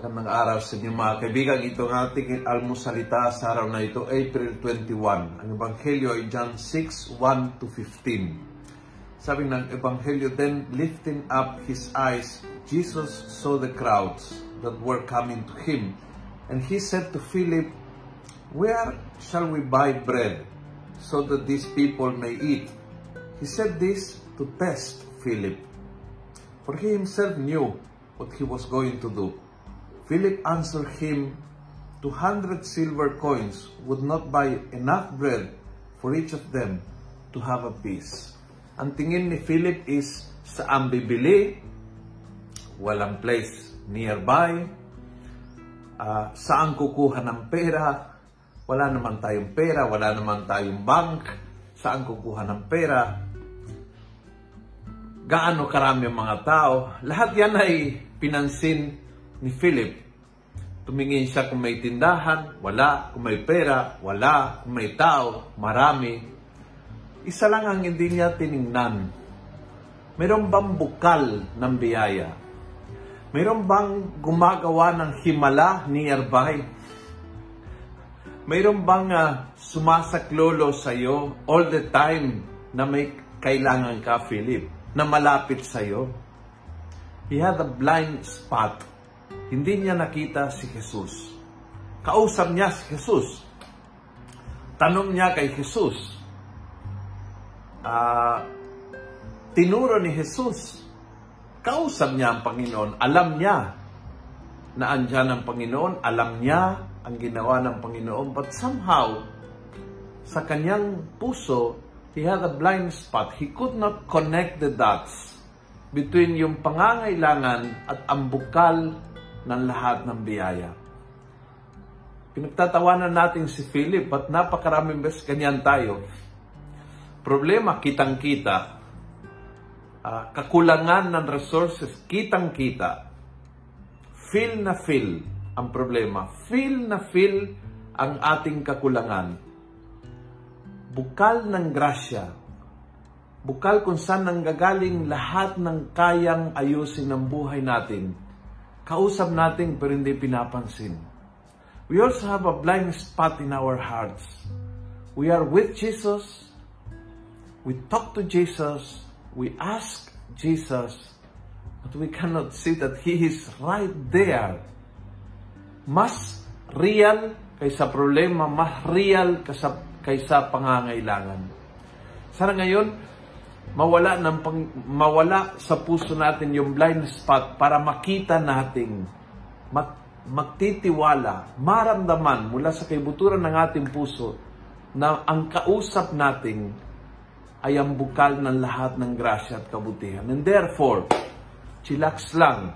araw sa inyo mga kaibigan. Ito ang ating almusalita sa araw na ito, April 21. Ang Ebanghelyo ay John 6, 1 to 15. Sabi ng Ebanghelyo, Then lifting up his eyes, Jesus saw the crowds that were coming to him. And he said to Philip, Where shall we buy bread so that these people may eat? He said this to test Philip. For he himself knew what he was going to do. Philip answered him, 200 silver coins would not buy enough bread for each of them to have a piece. Ang tingin ni Philip is saan bibili, walang place nearby, uh, saan kukuha ng pera, wala naman tayong pera, wala naman tayong bank, saan kukuha ng pera, gaano karami ang mga tao. Lahat yan ay pinansin ni Philip. Tumingin siya kung may tindahan, wala. Kung may pera, wala. Kung may tao, marami. Isa lang ang hindi niya tiningnan. Mayroon bang bukal ng biyaya? Mayroon bang gumagawa ng himala nearby? Mayroon bang uh, sumasaklolo sa iyo all the time na may kailangan ka, Philip? Na malapit sa iyo? He had a blind spot. Hindi niya nakita si Jesus. Kausap niya si Jesus. Tanong niya kay Jesus. Uh, tinuro ni Jesus. Kausap niya ang Panginoon. Alam niya na andyan ang Panginoon. Alam niya ang ginawa ng Panginoon. But somehow, sa kanyang puso, he had a blind spot. He could not connect the dots between yung pangangailangan at ang bukal ng lahat ng biyaya. Pinagtatawanan natin si Philip at napakaraming beses ganyan tayo. Problema, kitang-kita. Uh, kakulangan ng resources, kitang-kita. Feel na feel ang problema. Feel na feel ang ating kakulangan. Bukal ng grasya, bukal kung saan nanggagaling lahat ng kayang ayusin ng buhay natin. Kausap natin pero hindi pinapansin. We also have a blind spot in our hearts. We are with Jesus. We talk to Jesus. We ask Jesus. But we cannot see that He is right there. Mas real kaysa problema, mas real kaysa, kaysa pangangailangan. Sana ngayon, mawala ng pang, mawala sa puso natin yung blind spot para makita nating mag, magtitiwala, maramdaman mula sa kaibuturan ng ating puso na ang kausap natin ay ang bukal ng lahat ng grasya at kabutihan. And therefore, chillax lang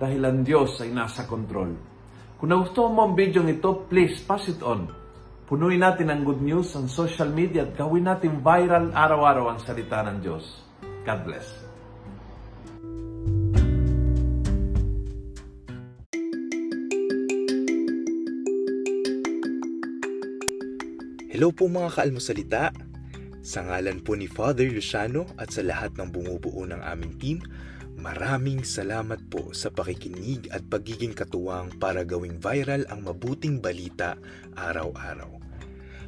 dahil ang Diyos ay nasa control. Kung nagustuhan mo ang video ito, please pass it on Punuin natin ang good news ang social media at gawin natin viral araw-araw ang salita ng Diyos. God bless. Hello po mga kaalmosalita. Sa ngalan po ni Father Luciano at sa lahat ng bumubuo ng aming team, maraming salamat po sa pakikinig at pagiging katuwang para gawing viral ang mabuting balita araw-araw.